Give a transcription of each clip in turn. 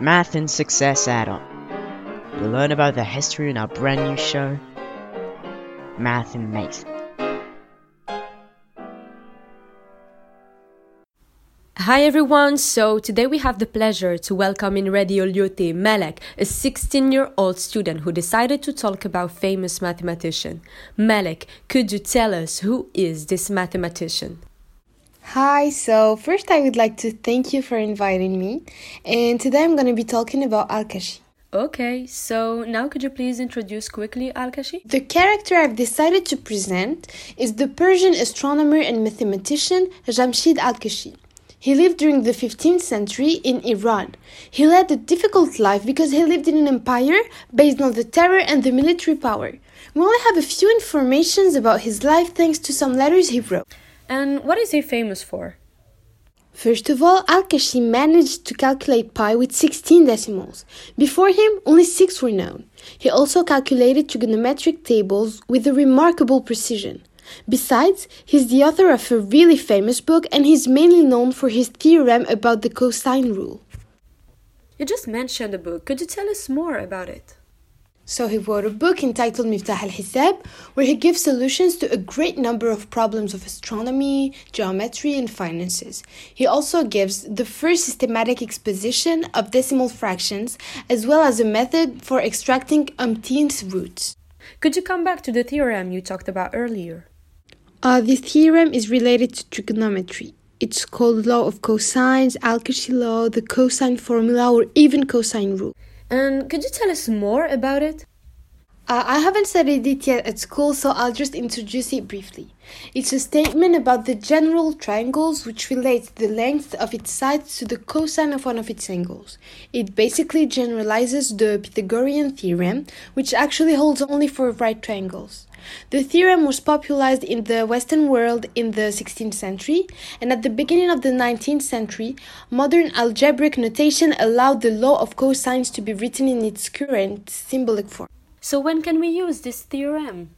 Math and Success Add-on. You'll learn about the history in our brand new show, Math and Nathan. Hi everyone, so today we have the pleasure to welcome in Radio Lyautey Malek, a 16 year old student who decided to talk about famous mathematician. Malek, could you tell us who is this mathematician? Hi, so first I would like to thank you for inviting me, and today I'm going to be talking about Al-Kashi. Okay, so now could you please introduce quickly Al-Kashi? The character I've decided to present is the Persian astronomer and mathematician Jamshid Al-Kashi. He lived during the 15th century in Iran. He led a difficult life because he lived in an empire based on the terror and the military power. We only have a few informations about his life thanks to some letters he wrote. And what is he famous for? First of all, Al-Kashi managed to calculate pi with 16 decimals. Before him, only 6 were known. He also calculated trigonometric tables with a remarkable precision. Besides, he's the author of a really famous book and he's mainly known for his theorem about the cosine rule. You just mentioned the book. Could you tell us more about it? So he wrote a book entitled Miftah al-Hisab where he gives solutions to a great number of problems of astronomy, geometry and finances. He also gives the first systematic exposition of decimal fractions as well as a method for extracting umpteenth roots. Could you come back to the theorem you talked about earlier? Uh, this theorem is related to trigonometry. It's called law of cosines, Al-Kashi law, the cosine formula or even cosine rule. And could you tell us more about it? Uh, I haven't studied it yet at school, so I'll just introduce it briefly. It's a statement about the general triangles which relates the length of its sides to the cosine of one of its angles. It basically generalizes the Pythagorean theorem, which actually holds only for right triangles. The theorem was popularized in the Western world in the 16th century, and at the beginning of the 19th century, modern algebraic notation allowed the law of cosines to be written in its current symbolic form. So, when can we use this theorem?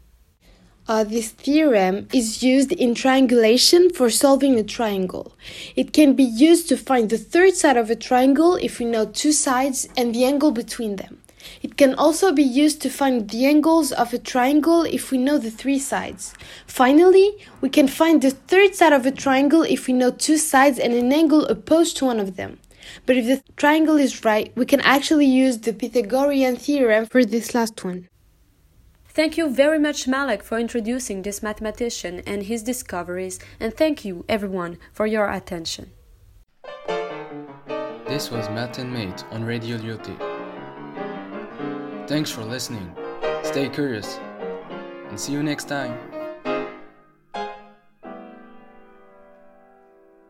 Uh, this theorem is used in triangulation for solving a triangle. It can be used to find the third side of a triangle if we know two sides and the angle between them. It can also be used to find the angles of a triangle if we know the three sides. Finally, we can find the third side of a triangle if we know two sides and an angle opposed to one of them. But if the triangle is right, we can actually use the Pythagorean theorem for this last one. Thank you very much, Malek, for introducing this mathematician and his discoveries, and thank you, everyone, for your attention. This was Math and Mate on Radio Lyautey. Thanks for listening. Stay curious and see you next time.